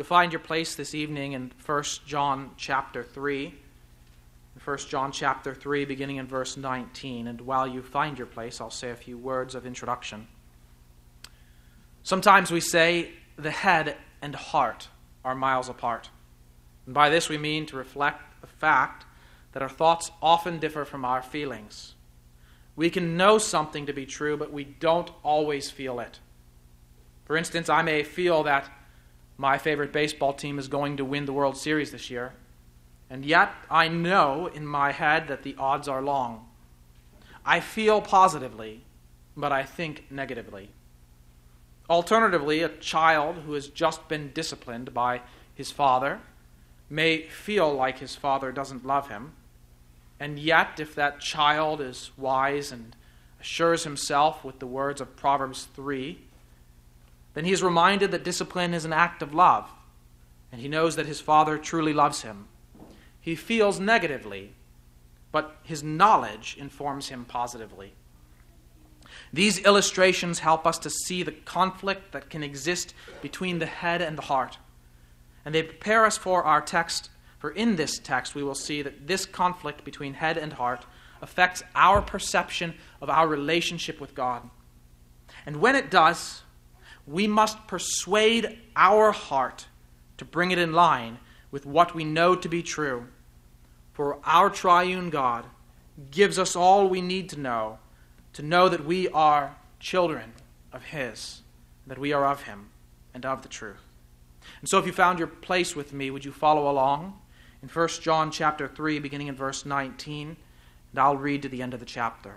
You'll find your place this evening in 1 John chapter 3. 1 John chapter 3, beginning in verse 19. And while you find your place, I'll say a few words of introduction. Sometimes we say the head and heart are miles apart. And by this we mean to reflect the fact that our thoughts often differ from our feelings. We can know something to be true, but we don't always feel it. For instance, I may feel that my favorite baseball team is going to win the World Series this year, and yet I know in my head that the odds are long. I feel positively, but I think negatively. Alternatively, a child who has just been disciplined by his father may feel like his father doesn't love him, and yet, if that child is wise and assures himself with the words of Proverbs 3, then he is reminded that discipline is an act of love, and he knows that his father truly loves him. He feels negatively, but his knowledge informs him positively. These illustrations help us to see the conflict that can exist between the head and the heart. And they prepare us for our text, for in this text we will see that this conflict between head and heart affects our perception of our relationship with God. And when it does, we must persuade our heart to bring it in line with what we know to be true. For our triune God gives us all we need to know to know that we are children of His, that we are of Him and of the truth. And so if you found your place with me, would you follow along in 1 John chapter 3 beginning in verse 19, and I'll read to the end of the chapter.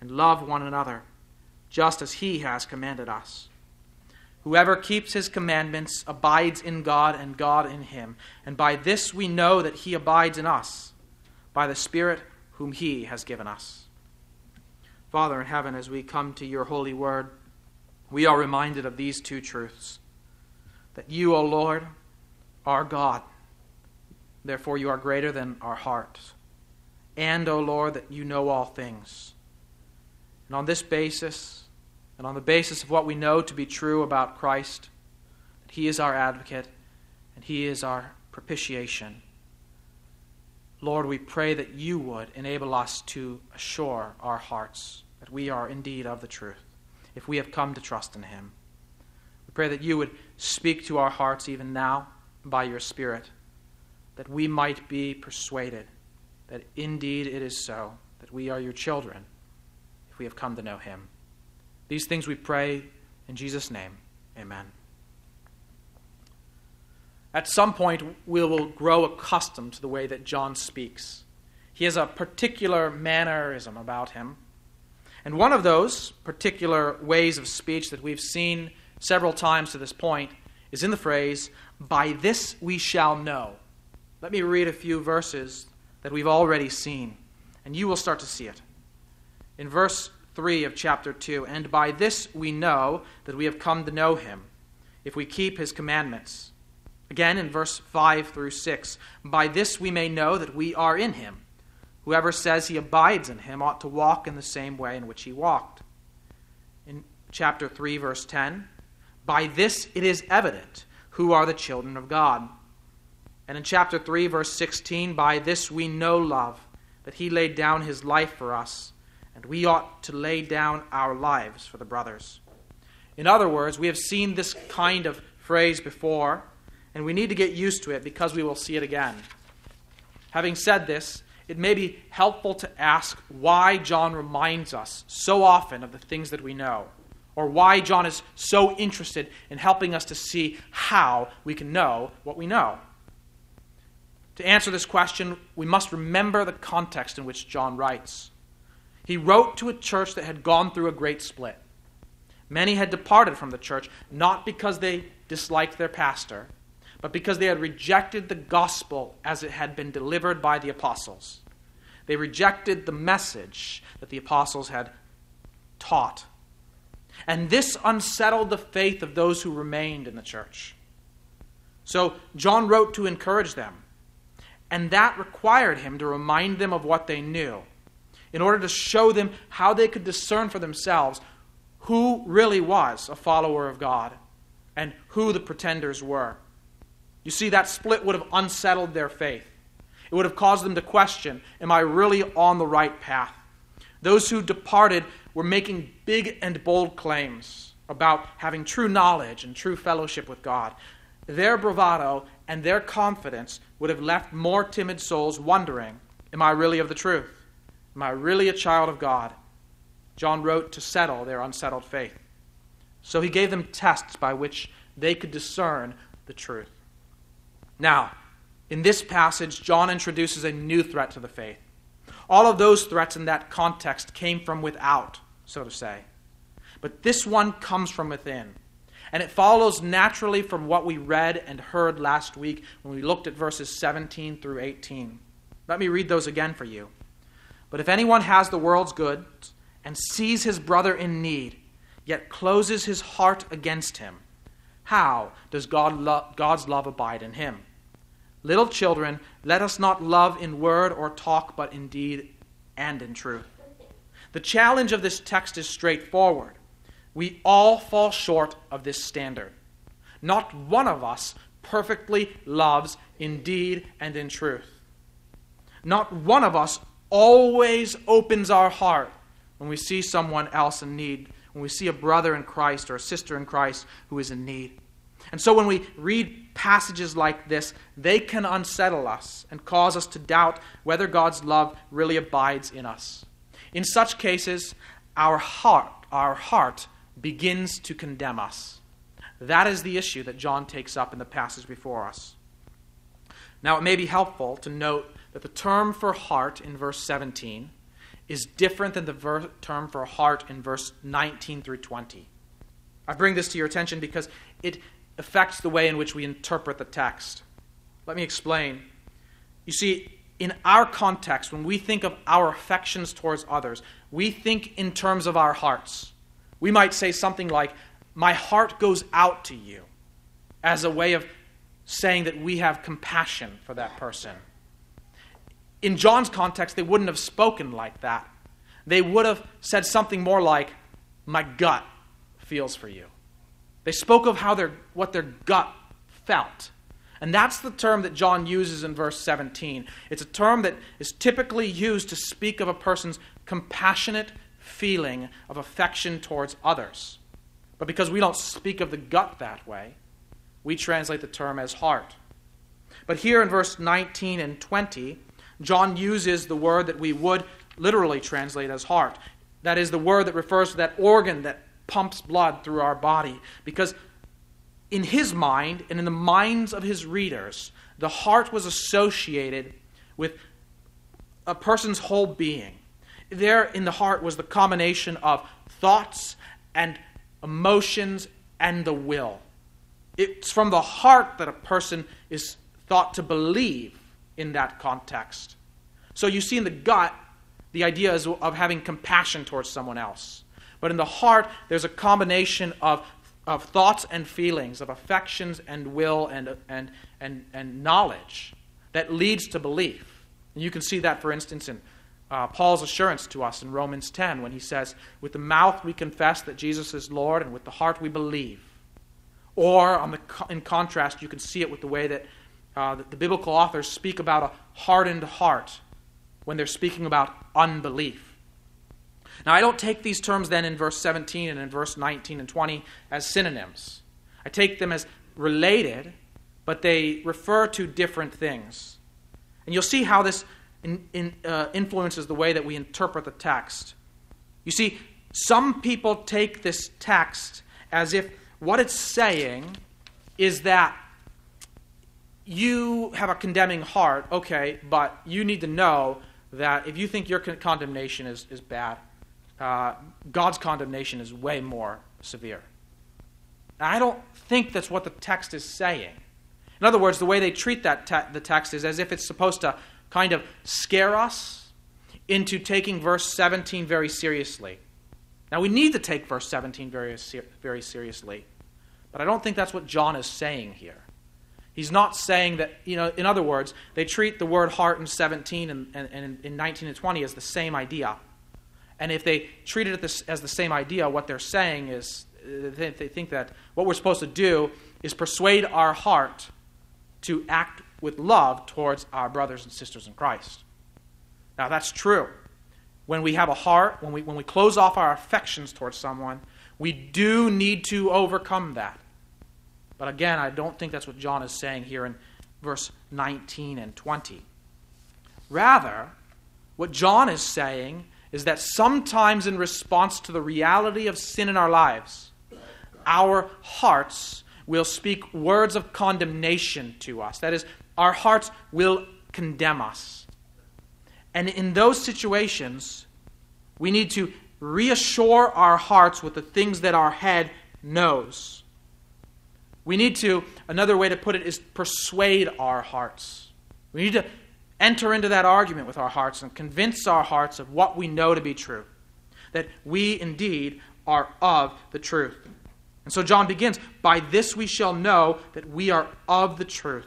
and love one another, just as He has commanded us. Whoever keeps His commandments abides in God, and God in Him. And by this we know that He abides in us, by the Spirit whom He has given us. Father in heaven, as we come to your holy word, we are reminded of these two truths that you, O Lord, are God. Therefore, you are greater than our hearts. And, O Lord, that you know all things. And on this basis, and on the basis of what we know to be true about Christ, that He is our advocate and He is our propitiation Lord, we pray that you would enable us to assure our hearts that we are indeed of the truth, if we have come to trust in Him. We pray that you would speak to our hearts even now by your Spirit, that we might be persuaded that indeed it is so, that we are your children, we have come to know Him. These things we pray in Jesus' name. Amen. At some point, we will grow accustomed to the way that John speaks. He has a particular mannerism about him. And one of those particular ways of speech that we've seen several times to this point is in the phrase, By this we shall know. Let me read a few verses that we've already seen, and you will start to see it. In verse 3 of chapter 2, And by this we know that we have come to know him, if we keep his commandments. Again, in verse 5 through 6, by this we may know that we are in him. Whoever says he abides in him ought to walk in the same way in which he walked. In chapter 3, verse 10, by this it is evident who are the children of God. And in chapter 3, verse 16, by this we know love, that he laid down his life for us, and we ought to lay down our lives for the brothers. In other words, we have seen this kind of phrase before and we need to get used to it because we will see it again. Having said this, it may be helpful to ask why John reminds us so often of the things that we know, or why John is so interested in helping us to see how we can know what we know. To answer this question, we must remember the context in which John writes. He wrote to a church that had gone through a great split. Many had departed from the church, not because they disliked their pastor, but because they had rejected the gospel as it had been delivered by the apostles. They rejected the message that the apostles had taught. And this unsettled the faith of those who remained in the church. So John wrote to encourage them, and that required him to remind them of what they knew, in order to show them how they could discern for themselves who really was a follower of God and who the pretenders were. You see, that split would have unsettled their faith. It would have caused them to question Am I really on the right path? Those who departed were making big and bold claims about having true knowledge and true fellowship with God. Their bravado and their confidence would have left more timid souls wondering Am I really of the truth? Am I really a child of God? John wrote to settle their unsettled faith. So he gave them tests by which they could discern the truth. Now, in this passage, John introduces a new threat to the faith. All of those threats in that context came from without, so to say. But this one comes from within. And it follows naturally from what we read and heard last week when we looked at verses 17 through 18. Let me read those again for you. But if anyone has the world's goods and sees his brother in need, yet closes his heart against him, how does God lo- God's love abide in him? Little children, let us not love in word or talk, but in deed and in truth. The challenge of this text is straightforward. We all fall short of this standard. Not one of us perfectly loves in deed and in truth. Not one of us always opens our heart when we see someone else in need, when we see a brother in Christ or a sister in Christ who is in need. And so when we read passages like this, they can unsettle us and cause us to doubt whether God's love really abides in us. In such cases, our heart, our heart begins to condemn us. That is the issue that John takes up in the passage before us. Now, it may be helpful to note that the term for heart in verse 17 is different than the ver- term for heart in verse 19 through 20. I bring this to your attention because it affects the way in which we interpret the text. Let me explain. You see, in our context, when we think of our affections towards others, we think in terms of our hearts. We might say something like, My heart goes out to you, as a way of saying that we have compassion for that person. In John's context, they wouldn't have spoken like that. They would have said something more like, My gut feels for you. They spoke of how their, what their gut felt. And that's the term that John uses in verse 17. It's a term that is typically used to speak of a person's compassionate feeling of affection towards others. But because we don't speak of the gut that way, we translate the term as heart. But here in verse 19 and 20, John uses the word that we would literally translate as heart. That is the word that refers to that organ that pumps blood through our body. Because in his mind and in the minds of his readers, the heart was associated with a person's whole being. There in the heart was the combination of thoughts and emotions and the will. It's from the heart that a person is thought to believe in that context. So you see in the gut, the idea is of having compassion towards someone else. But in the heart, there's a combination of, of thoughts and feelings, of affections and will and, and, and, and knowledge that leads to belief. And you can see that, for instance, in uh, Paul's assurance to us in Romans 10 when he says, With the mouth we confess that Jesus is Lord, and with the heart we believe. Or, the, in contrast, you can see it with the way that uh, the, the biblical authors speak about a hardened heart when they're speaking about unbelief. Now, I don't take these terms then in verse 17 and in verse 19 and 20 as synonyms. I take them as related, but they refer to different things. And you'll see how this in, in, uh, influences the way that we interpret the text. You see, some people take this text as if what it's saying is that you have a condemning heart, okay, but you need to know that if you think your condemnation is, is bad, uh, God's condemnation is way more severe. I don't think that's what the text is saying. In other words, the way they treat that te- the text is as if it's supposed to kind of scare us into taking verse 17 very seriously. Now, we need to take verse 17 very, very seriously, but I don't think that's what John is saying here. He's not saying that, you know, in other words, they treat the word heart in 17 and, and, and in 19 and 20 as the same idea. And if they treat it as the same idea, what they're saying is uh, they think that what we're supposed to do is persuade our heart to act with love towards our brothers and sisters in Christ. Now, that's true. When we have a heart, when we, when we close off our affections towards someone, we do need to overcome that. But again, I don't think that's what John is saying here in verse 19 and 20. Rather, what John is saying is that sometimes, in response to the reality of sin in our lives, our hearts will speak words of condemnation to us. That is, our hearts will condemn us. And in those situations, we need to reassure our hearts with the things that our head knows. We need to, another way to put it is persuade our hearts. We need to enter into that argument with our hearts and convince our hearts of what we know to be true. That we indeed are of the truth. And so John begins By this we shall know that we are of the truth,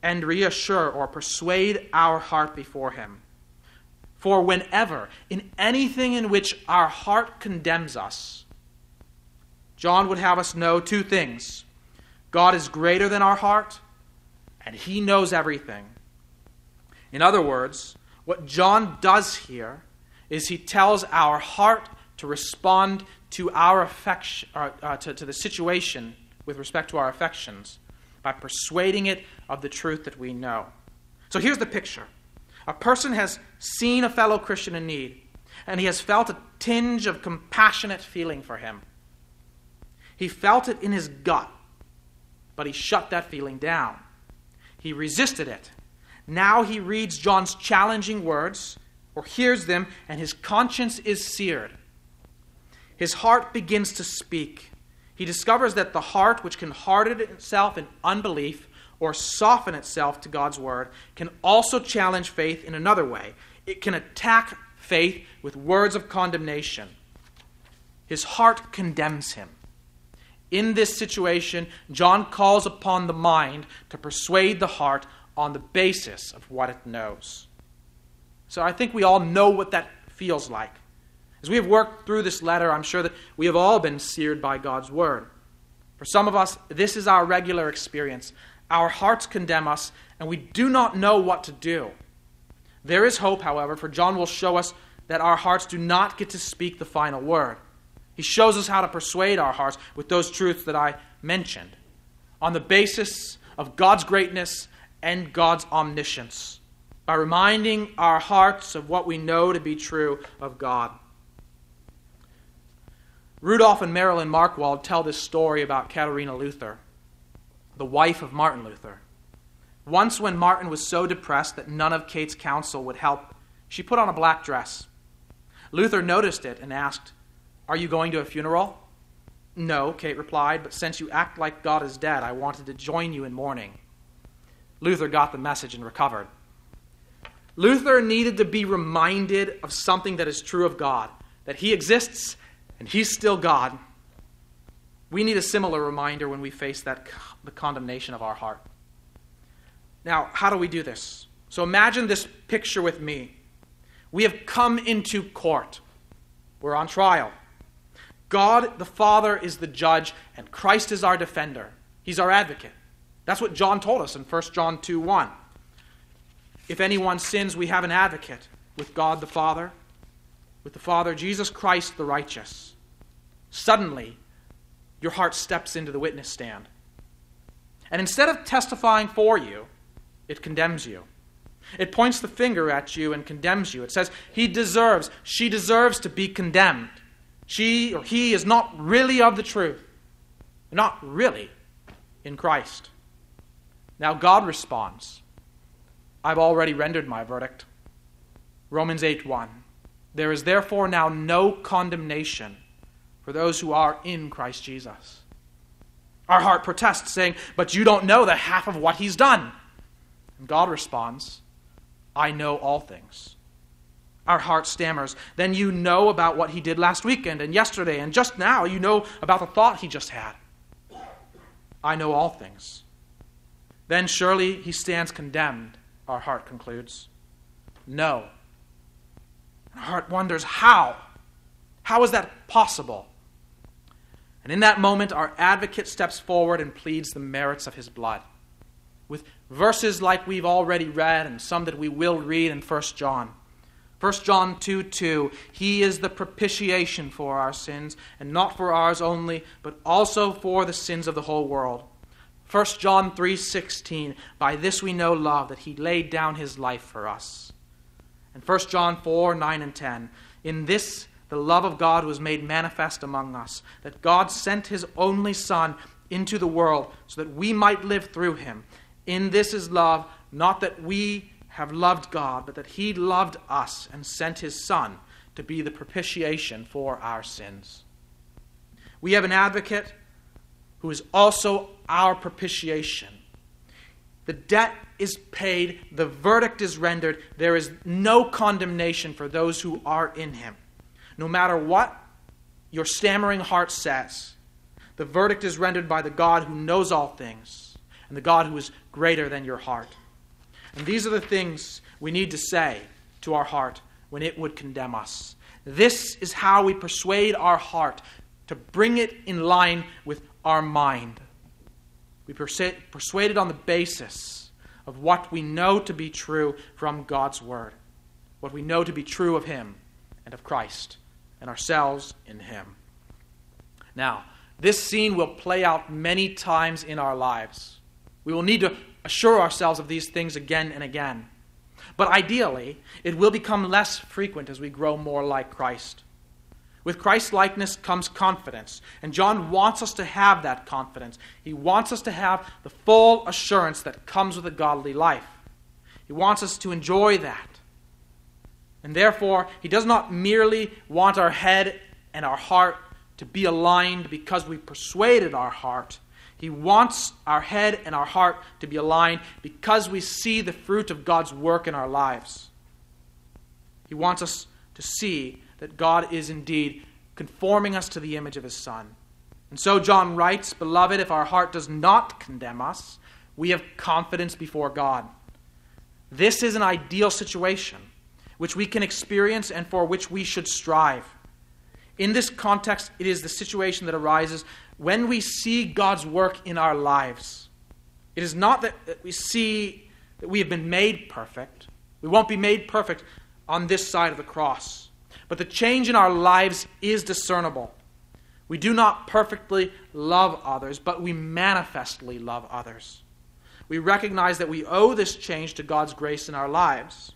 and reassure or persuade our heart before him. For whenever, in anything in which our heart condemns us, John would have us know two things God is greater than our heart, and he knows everything. In other words, what John does here is he tells our heart to respond to our affection, uh, uh, to, to the situation with respect to our affections by persuading it of the truth that we know. So here's the picture a person has seen a fellow Christian in need, and he has felt a tinge of compassionate feeling for him. He felt it in his gut, but he shut that feeling down. He resisted it. Now he reads John's challenging words, or hears them, and his conscience is seared. His heart begins to speak. He discovers that the heart, which can harden itself in unbelief or soften itself to God's word, can also challenge faith in another way. It can attack faith with words of condemnation. His heart condemns him. In this situation, John calls upon the mind to persuade the heart on the basis of what it knows. So I think we all know what that feels like. As we have worked through this letter, I'm sure that we have all been seared by God's word. For some of us, this is our regular experience. Our hearts condemn us, and we do not know what to do. There is hope, however, for John will show us that our hearts do not get to speak the final word. He shows us how to persuade our hearts with those truths that I mentioned on the basis of God's greatness and God's omniscience by reminding our hearts of what we know to be true of God. Rudolf and Marilyn Markwald tell this story about Katharina Luther, the wife of Martin Luther. Once, when Martin was so depressed that none of Kate's counsel would help, she put on a black dress. Luther noticed it and asked, Are you going to a funeral? No, Kate replied, but since you act like God is dead, I wanted to join you in mourning. Luther got the message and recovered. Luther needed to be reminded of something that is true of God that he exists and He's still God. We need a similar reminder when we face that the condemnation of our heart. Now, how do we do this? So imagine this picture with me. We have come into court. We're on trial. God the Father is the judge, and Christ is our defender. He's our advocate. That's what John told us in 1 John 2 1. If anyone sins, we have an advocate with God the Father, with the Father, Jesus Christ the righteous. Suddenly, your heart steps into the witness stand. And instead of testifying for you, it condemns you. It points the finger at you and condemns you. It says, He deserves, she deserves to be condemned. She or he is not really of the truth, not really in Christ. Now God responds, I've already rendered my verdict. Romans 8 1. There is therefore now no condemnation for those who are in Christ Jesus. Our heart protests, saying, But you don't know the half of what he's done. And God responds, I know all things. Our heart stammers, Then you know about what he did last weekend and yesterday and just now. You know about the thought he just had. I know all things. Then surely he stands condemned, our heart concludes. No. Our heart wonders, How? How is that possible? And in that moment, our advocate steps forward and pleads the merits of his blood. With verses like we've already read and some that we will read in 1 John. 1 John 2 2, He is the propitiation for our sins, and not for ours only, but also for the sins of the whole world. 1 John 3 16, By this we know love, that He laid down His life for us. And 1 John 4 9 and 10, In this the love of God was made manifest among us, that God sent his only Son into the world so that we might live through him. In this is love, not that we have loved God, but that he loved us and sent his Son to be the propitiation for our sins. We have an advocate who is also our propitiation. The debt is paid, the verdict is rendered, there is no condemnation for those who are in him. No matter what your stammering heart says, the verdict is rendered by the God who knows all things and the God who is greater than your heart. And these are the things we need to say to our heart when it would condemn us. This is how we persuade our heart to bring it in line with our mind. We persuade it on the basis of what we know to be true from God's Word, what we know to be true of Him and of Christ and ourselves in Him. Now, this scene will play out many times in our lives. We will need to assure ourselves of these things again and again. But ideally, it will become less frequent as we grow more like Christ. With Christ likeness comes confidence, and John wants us to have that confidence. He wants us to have the full assurance that comes with a godly life. He wants us to enjoy that. And therefore, he does not merely want our head and our heart to be aligned because we persuaded our heart. He wants our head and our heart to be aligned because we see the fruit of God's work in our lives. He wants us to see that God is indeed conforming us to the image of His Son. And so John writes Beloved, if our heart does not condemn us, we have confidence before God. This is an ideal situation which we can experience and for which we should strive. In this context, it is the situation that arises when we see God's work in our lives. It is not that we see that we have been made perfect. We won't be made perfect on this side of the cross. But the change in our lives is discernible. We do not perfectly love others, but we manifestly love others. We recognize that we owe this change to God's grace in our lives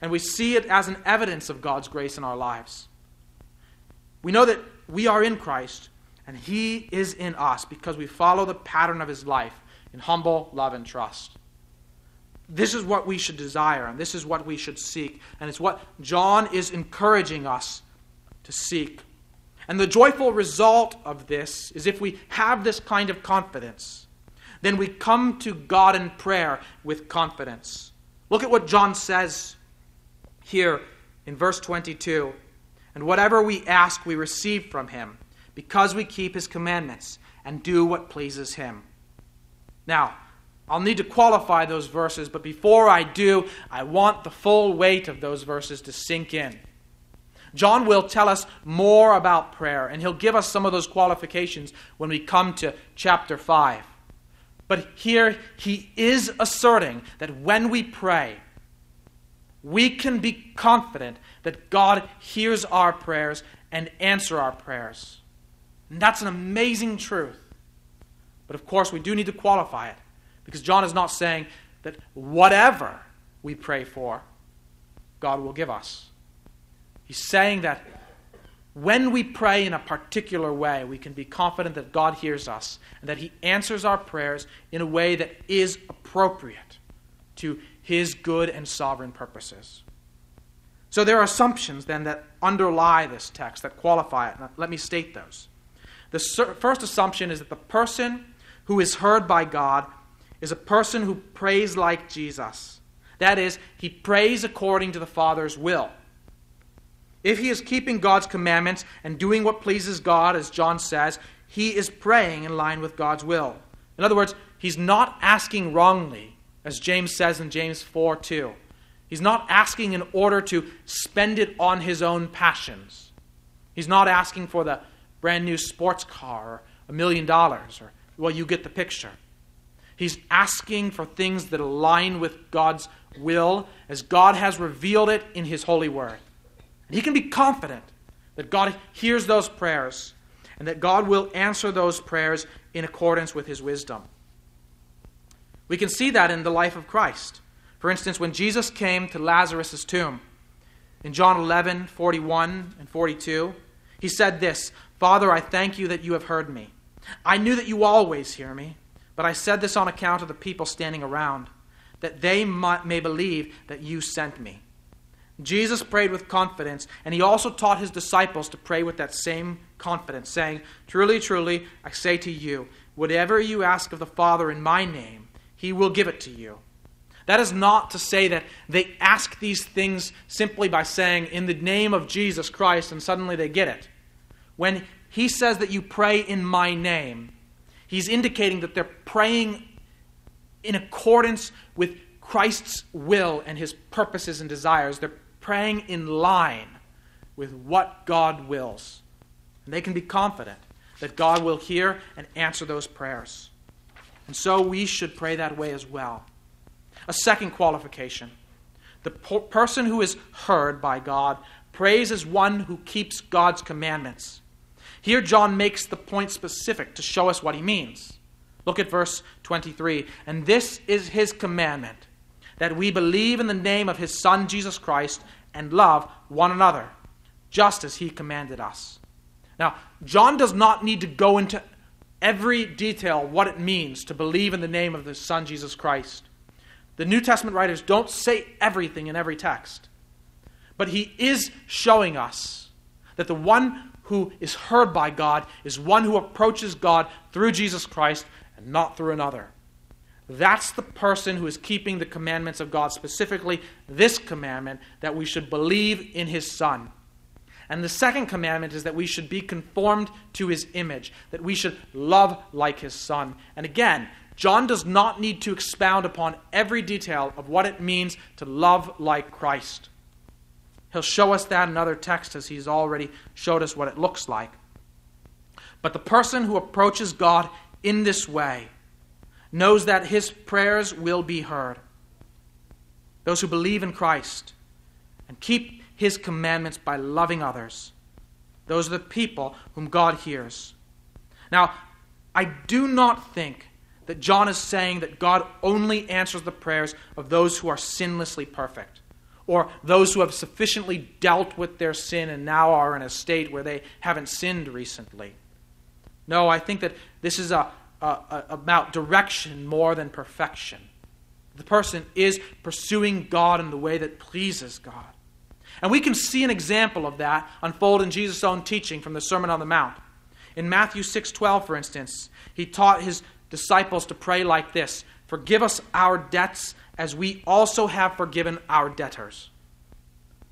and we see it as an evidence of God's grace in our lives. We know that we are in Christ, and He is in us because we follow the pattern of His life in humble love and trust. This is what we should desire, and this is what we should seek, and it's what John is encouraging us to seek. And the joyful result of this is if we have this kind of confidence, then we come to God in prayer with confidence. Look at what John says here in verse 22 And whatever we ask, we receive from him, because we keep his commandments and do what pleases him. Now, I'll need to qualify those verses, but before I do, I want the full weight of those verses to sink in. John will tell us more about prayer, and he'll give us some of those qualifications when we come to chapter 5. But here he is asserting that when we pray, we can be confident that God hears our prayers and answer our prayers. And that's an amazing truth. But of course, we do need to qualify it because John is not saying that whatever we pray for, God will give us. He's saying that when we pray in a particular way, we can be confident that God hears us and that He answers our prayers in a way that is appropriate to his good and sovereign purposes. So there are assumptions then that underlie this text that qualify it. Let me state those. The first assumption is that the person who is heard by God is a person who prays like Jesus. That is, he prays according to the Father's will. If he is keeping God's commandments and doing what pleases God, as John says, he is praying in line with God's will. In other words, he's not asking wrongly, as James says in James 4 2. He's not asking in order to spend it on his own passions. He's not asking for the brand new sports car or a million dollars, or, well, you get the picture. He's asking for things that align with God's will as God has revealed it in His holy word. And he can be confident that God hears those prayers and that God will answer those prayers in accordance with His wisdom. We can see that in the life of Christ. For instance, when Jesus came to Lazarus' tomb, in John 11, 41 and 42, he said this Father, I thank you that you have heard me. I knew that you always hear me, but I said this on account of the people standing around, that they may believe that you sent me. Jesus prayed with confidence, and he also taught his disciples to pray with that same confidence, saying, Truly, truly, I say to you, whatever you ask of the Father in my name, he will give it to you. That is not to say that they ask these things simply by saying, in the name of Jesus Christ, and suddenly they get it. When he says that you pray in my name, he's indicating that they're praying in accordance with Christ's will and his purposes and desires. They're praying in line with what God wills. And they can be confident that God will hear and answer those prayers. And so we should pray that way as well. A second qualification the person who is heard by God prays as one who keeps God's commandments. Here, John makes the point specific to show us what he means. Look at verse 23. And this is his commandment that we believe in the name of his Son, Jesus Christ, and love one another, just as he commanded us. Now, John does not need to go into every detail what it means to believe in the name of the Son, Jesus Christ. The New Testament writers don't say everything in every text. But he is showing us that the one who is heard by God is one who approaches God through Jesus Christ and not through another. That's the person who is keeping the commandments of God, specifically this commandment that we should believe in his Son. And the second commandment is that we should be conformed to his image, that we should love like his Son. And again, John does not need to expound upon every detail of what it means to love like Christ. He'll show us that in other texts as he's already showed us what it looks like. But the person who approaches God in this way knows that his prayers will be heard. Those who believe in Christ and keep his commandments by loving others, those are the people whom God hears. Now, I do not think that John is saying that God only answers the prayers of those who are sinlessly perfect, or those who have sufficiently dealt with their sin and now are in a state where they haven't sinned recently. No, I think that this is a, a, a, about direction more than perfection. The person is pursuing God in the way that pleases God. And we can see an example of that unfold in Jesus' own teaching from the Sermon on the Mount. In Matthew 6:12, for instance, he taught his disciples to pray like this Forgive us our debts as we also have forgiven our debtors.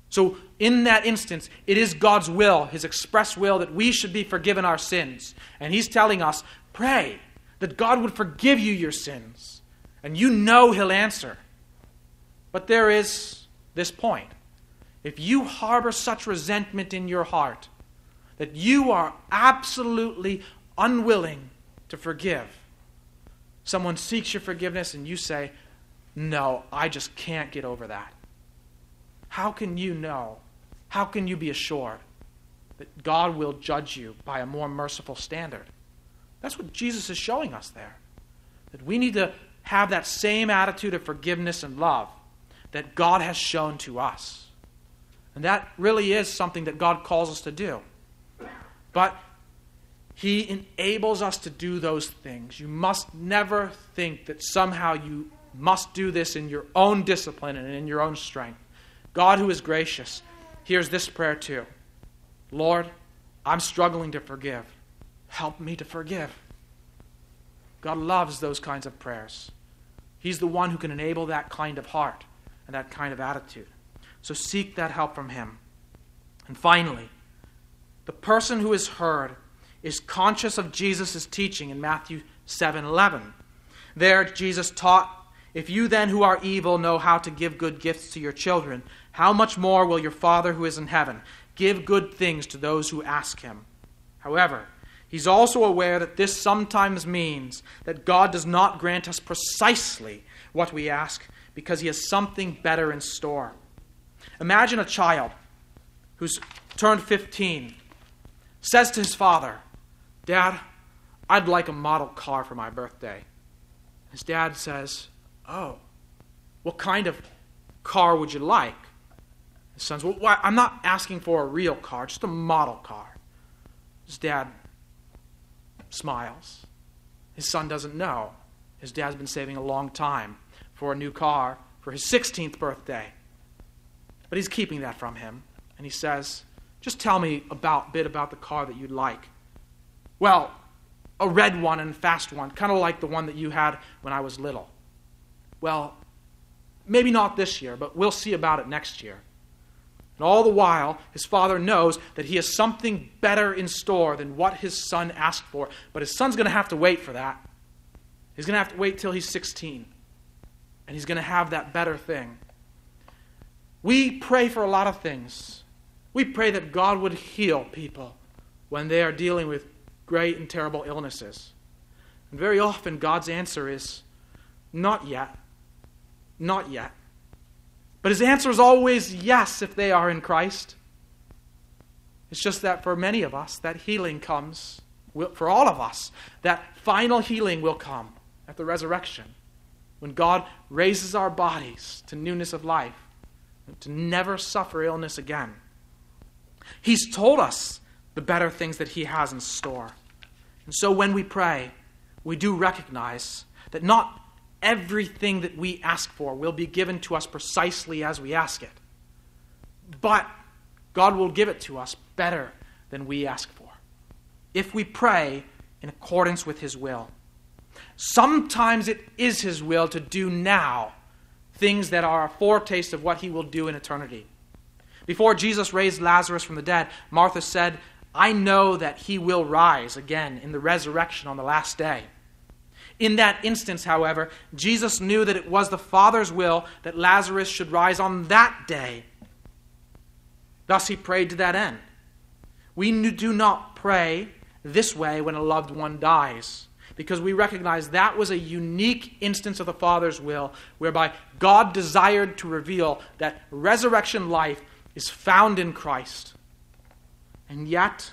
So, in that instance, it is God's will, His express will, that we should be forgiven our sins. And He's telling us, pray that God would forgive you your sins. And you know He'll answer. But there is this point. If you harbor such resentment in your heart that you are absolutely unwilling to forgive, someone seeks your forgiveness and you say, No, I just can't get over that. How can you know? How can you be assured that God will judge you by a more merciful standard? That's what Jesus is showing us there. That we need to have that same attitude of forgiveness and love that God has shown to us. And that really is something that God calls us to do. But he enables us to do those things. You must never think that somehow you must do this in your own discipline and in your own strength. God, who is gracious, hears this prayer too Lord, I'm struggling to forgive. Help me to forgive. God loves those kinds of prayers. He's the one who can enable that kind of heart and that kind of attitude. So seek that help from Him. And finally, the person who is heard is conscious of Jesus' teaching in Matthew 7 11. There, Jesus taught if you then, who are evil, know how to give good gifts to your children, how much more will your Father who is in heaven give good things to those who ask him? However, he's also aware that this sometimes means that God does not grant us precisely what we ask because he has something better in store. Imagine a child who's turned 15 says to his father, Dad, I'd like a model car for my birthday. His dad says, Oh, what kind of car would you like? His son's, well, why? I'm not asking for a real car, just a model car. His dad smiles. His son doesn't know. His dad's been saving a long time for a new car for his 16th birthday. But he's keeping that from him. And he says, Just tell me about bit about the car that you'd like. Well, a red one and fast one, kind of like the one that you had when I was little. Well, maybe not this year, but we'll see about it next year. And all the while, his father knows that he has something better in store than what his son asked for. But his son's going to have to wait for that. He's going to have to wait till he's 16. And he's going to have that better thing. We pray for a lot of things. We pray that God would heal people when they are dealing with great and terrible illnesses. And very often, God's answer is, not yet. Not yet. But his answer is always yes if they are in Christ. It's just that for many of us, that healing comes, for all of us, that final healing will come at the resurrection when God raises our bodies to newness of life, to never suffer illness again. He's told us the better things that He has in store. And so when we pray, we do recognize that not everything that we ask for will be given to us precisely as we ask it. But God will give it to us better than we ask for if we pray in accordance with His will. Sometimes it is His will to do now things that are a foretaste of what He will do in eternity. Before Jesus raised Lazarus from the dead, Martha said, I know that He will rise again in the resurrection on the last day. In that instance, however, Jesus knew that it was the Father's will that Lazarus should rise on that day. Thus, he prayed to that end. We do not pray this way when a loved one dies, because we recognize that was a unique instance of the Father's will, whereby God desired to reveal that resurrection life is found in Christ. And yet,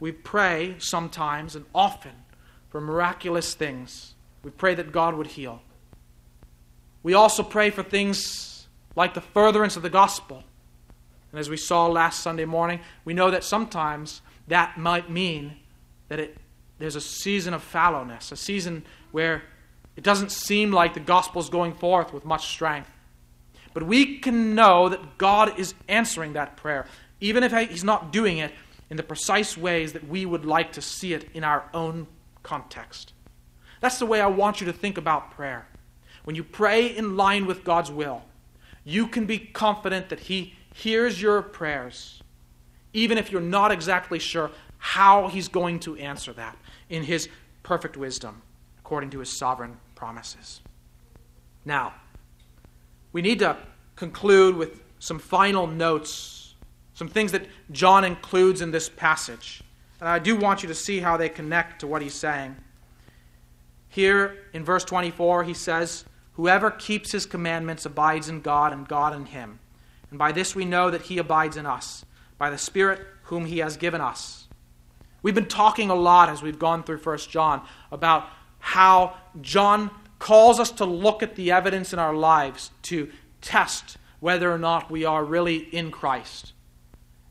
we pray sometimes and often for miraculous things. We pray that God would heal. We also pray for things like the furtherance of the gospel. And as we saw last Sunday morning, we know that sometimes that might mean that it, there's a season of fallowness, a season where it doesn't seem like the gospel is going forth with much strength. But we can know that God is answering that prayer, even if He's not doing it in the precise ways that we would like to see it in our own context. That's the way I want you to think about prayer. When you pray in line with God's will, you can be confident that He hears your prayers, even if you're not exactly sure how He's going to answer that in His perfect wisdom, according to His sovereign promises. Now, we need to conclude with some final notes, some things that John includes in this passage. And I do want you to see how they connect to what he's saying. Here in verse 24, he says, Whoever keeps his commandments abides in God, and God in him. And by this we know that he abides in us, by the Spirit whom he has given us. We've been talking a lot as we've gone through 1 John about how John calls us to look at the evidence in our lives to test whether or not we are really in Christ.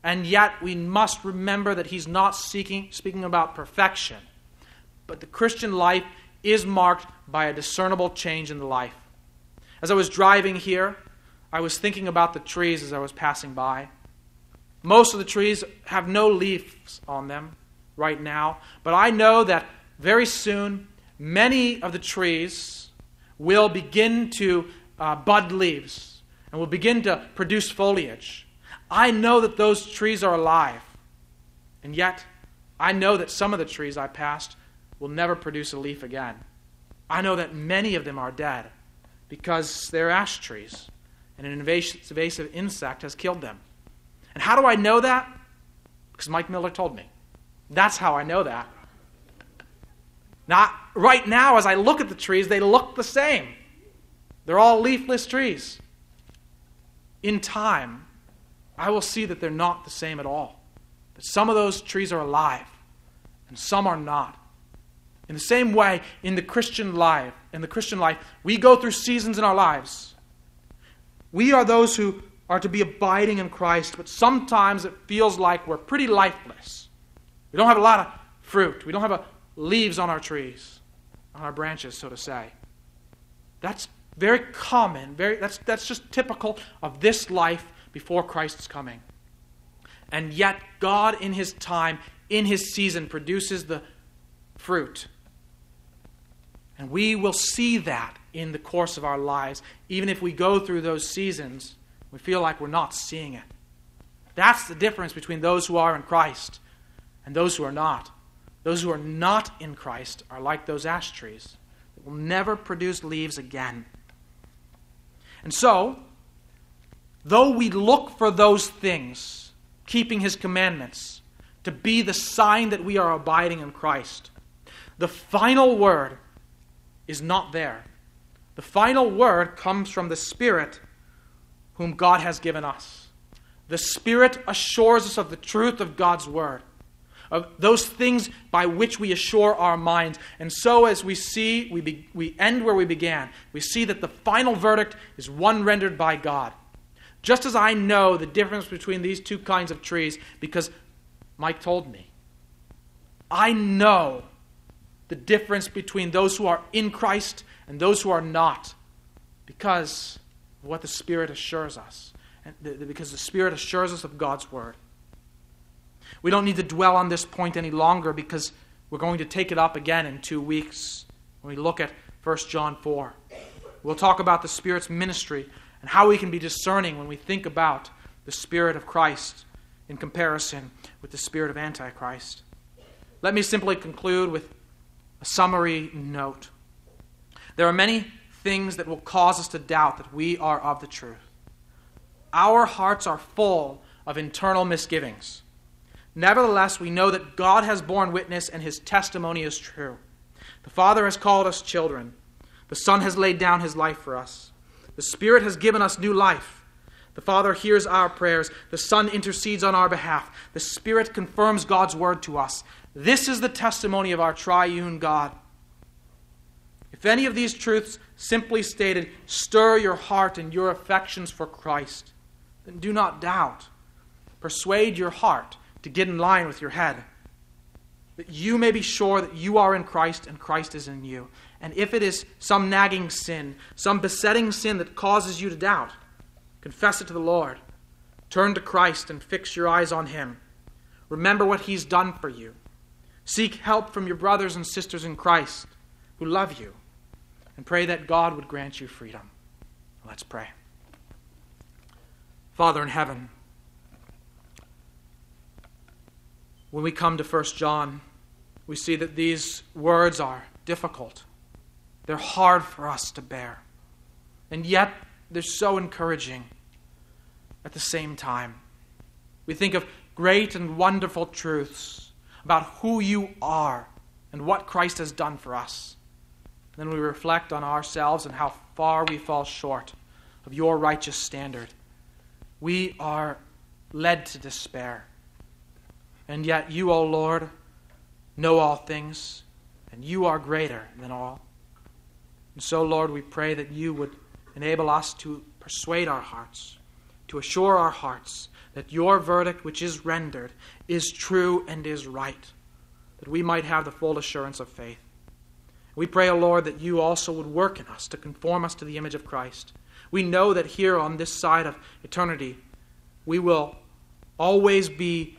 And yet, we must remember that he's not seeking, speaking about perfection. But the Christian life is marked by a discernible change in the life. As I was driving here, I was thinking about the trees as I was passing by. Most of the trees have no leaves on them right now, but I know that very soon many of the trees will begin to uh, bud leaves and will begin to produce foliage. I know that those trees are alive. And yet, I know that some of the trees I passed will never produce a leaf again. I know that many of them are dead because they're ash trees and an invasive insect has killed them. And how do I know that? Because Mike Miller told me. That's how I know that. Not right now, as I look at the trees, they look the same. They're all leafless trees. In time, I will see that they're not the same at all. That some of those trees are alive and some are not. In the same way, in the Christian life, in the Christian life, we go through seasons in our lives. We are those who are to be abiding in Christ, but sometimes it feels like we're pretty lifeless. We don't have a lot of fruit. We don't have a leaves on our trees, on our branches, so to say. That's very common. Very, that's, that's just typical of this life before Christ's coming. And yet, God, in His time, in His season, produces the fruit. And we will see that in the course of our lives, even if we go through those seasons, we feel like we're not seeing it. That's the difference between those who are in Christ and those who are not. Those who are not in Christ are like those ash trees that will never produce leaves again. And so, though we look for those things, keeping his commandments, to be the sign that we are abiding in Christ, the final word is not there. The final word comes from the Spirit whom God has given us. The Spirit assures us of the truth of God's word of those things by which we assure our minds. And so, as we see, we, be, we end where we began. We see that the final verdict is one rendered by God. Just as I know the difference between these two kinds of trees because Mike told me. I know the difference between those who are in Christ and those who are not because of what the Spirit assures us. And because the Spirit assures us of God's Word. We don't need to dwell on this point any longer because we're going to take it up again in two weeks when we look at 1 John 4. We'll talk about the Spirit's ministry and how we can be discerning when we think about the Spirit of Christ in comparison with the Spirit of Antichrist. Let me simply conclude with a summary note. There are many things that will cause us to doubt that we are of the truth. Our hearts are full of internal misgivings. Nevertheless, we know that God has borne witness and his testimony is true. The Father has called us children. The Son has laid down his life for us. The Spirit has given us new life. The Father hears our prayers. The Son intercedes on our behalf. The Spirit confirms God's word to us. This is the testimony of our triune God. If any of these truths, simply stated, stir your heart and your affections for Christ, then do not doubt. Persuade your heart to get in line with your head. That you may be sure that you are in Christ and Christ is in you. And if it is some nagging sin, some besetting sin that causes you to doubt, confess it to the Lord. Turn to Christ and fix your eyes on Him. Remember what He's done for you. Seek help from your brothers and sisters in Christ who love you. And pray that God would grant you freedom. Let's pray. Father in heaven, When we come to 1 John, we see that these words are difficult. They're hard for us to bear. And yet, they're so encouraging at the same time. We think of great and wonderful truths about who you are and what Christ has done for us. Then we reflect on ourselves and how far we fall short of your righteous standard. We are led to despair. And yet you, O Lord, know all things, and you are greater than all. And so, Lord, we pray that you would enable us to persuade our hearts, to assure our hearts that your verdict, which is rendered, is true and is right, that we might have the full assurance of faith. We pray, O Lord, that you also would work in us to conform us to the image of Christ. We know that here on this side of eternity, we will always be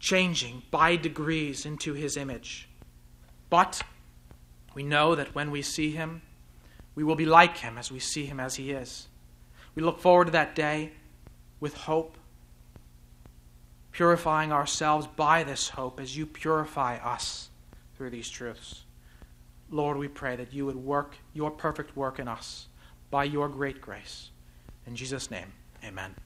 changing by degrees into his image. But we know that when we see him, we will be like him as we see him as he is. We look forward to that day with hope, purifying ourselves by this hope as you purify us through these truths. Lord, we pray that you would work your perfect work in us by your great grace. In Jesus' name, amen.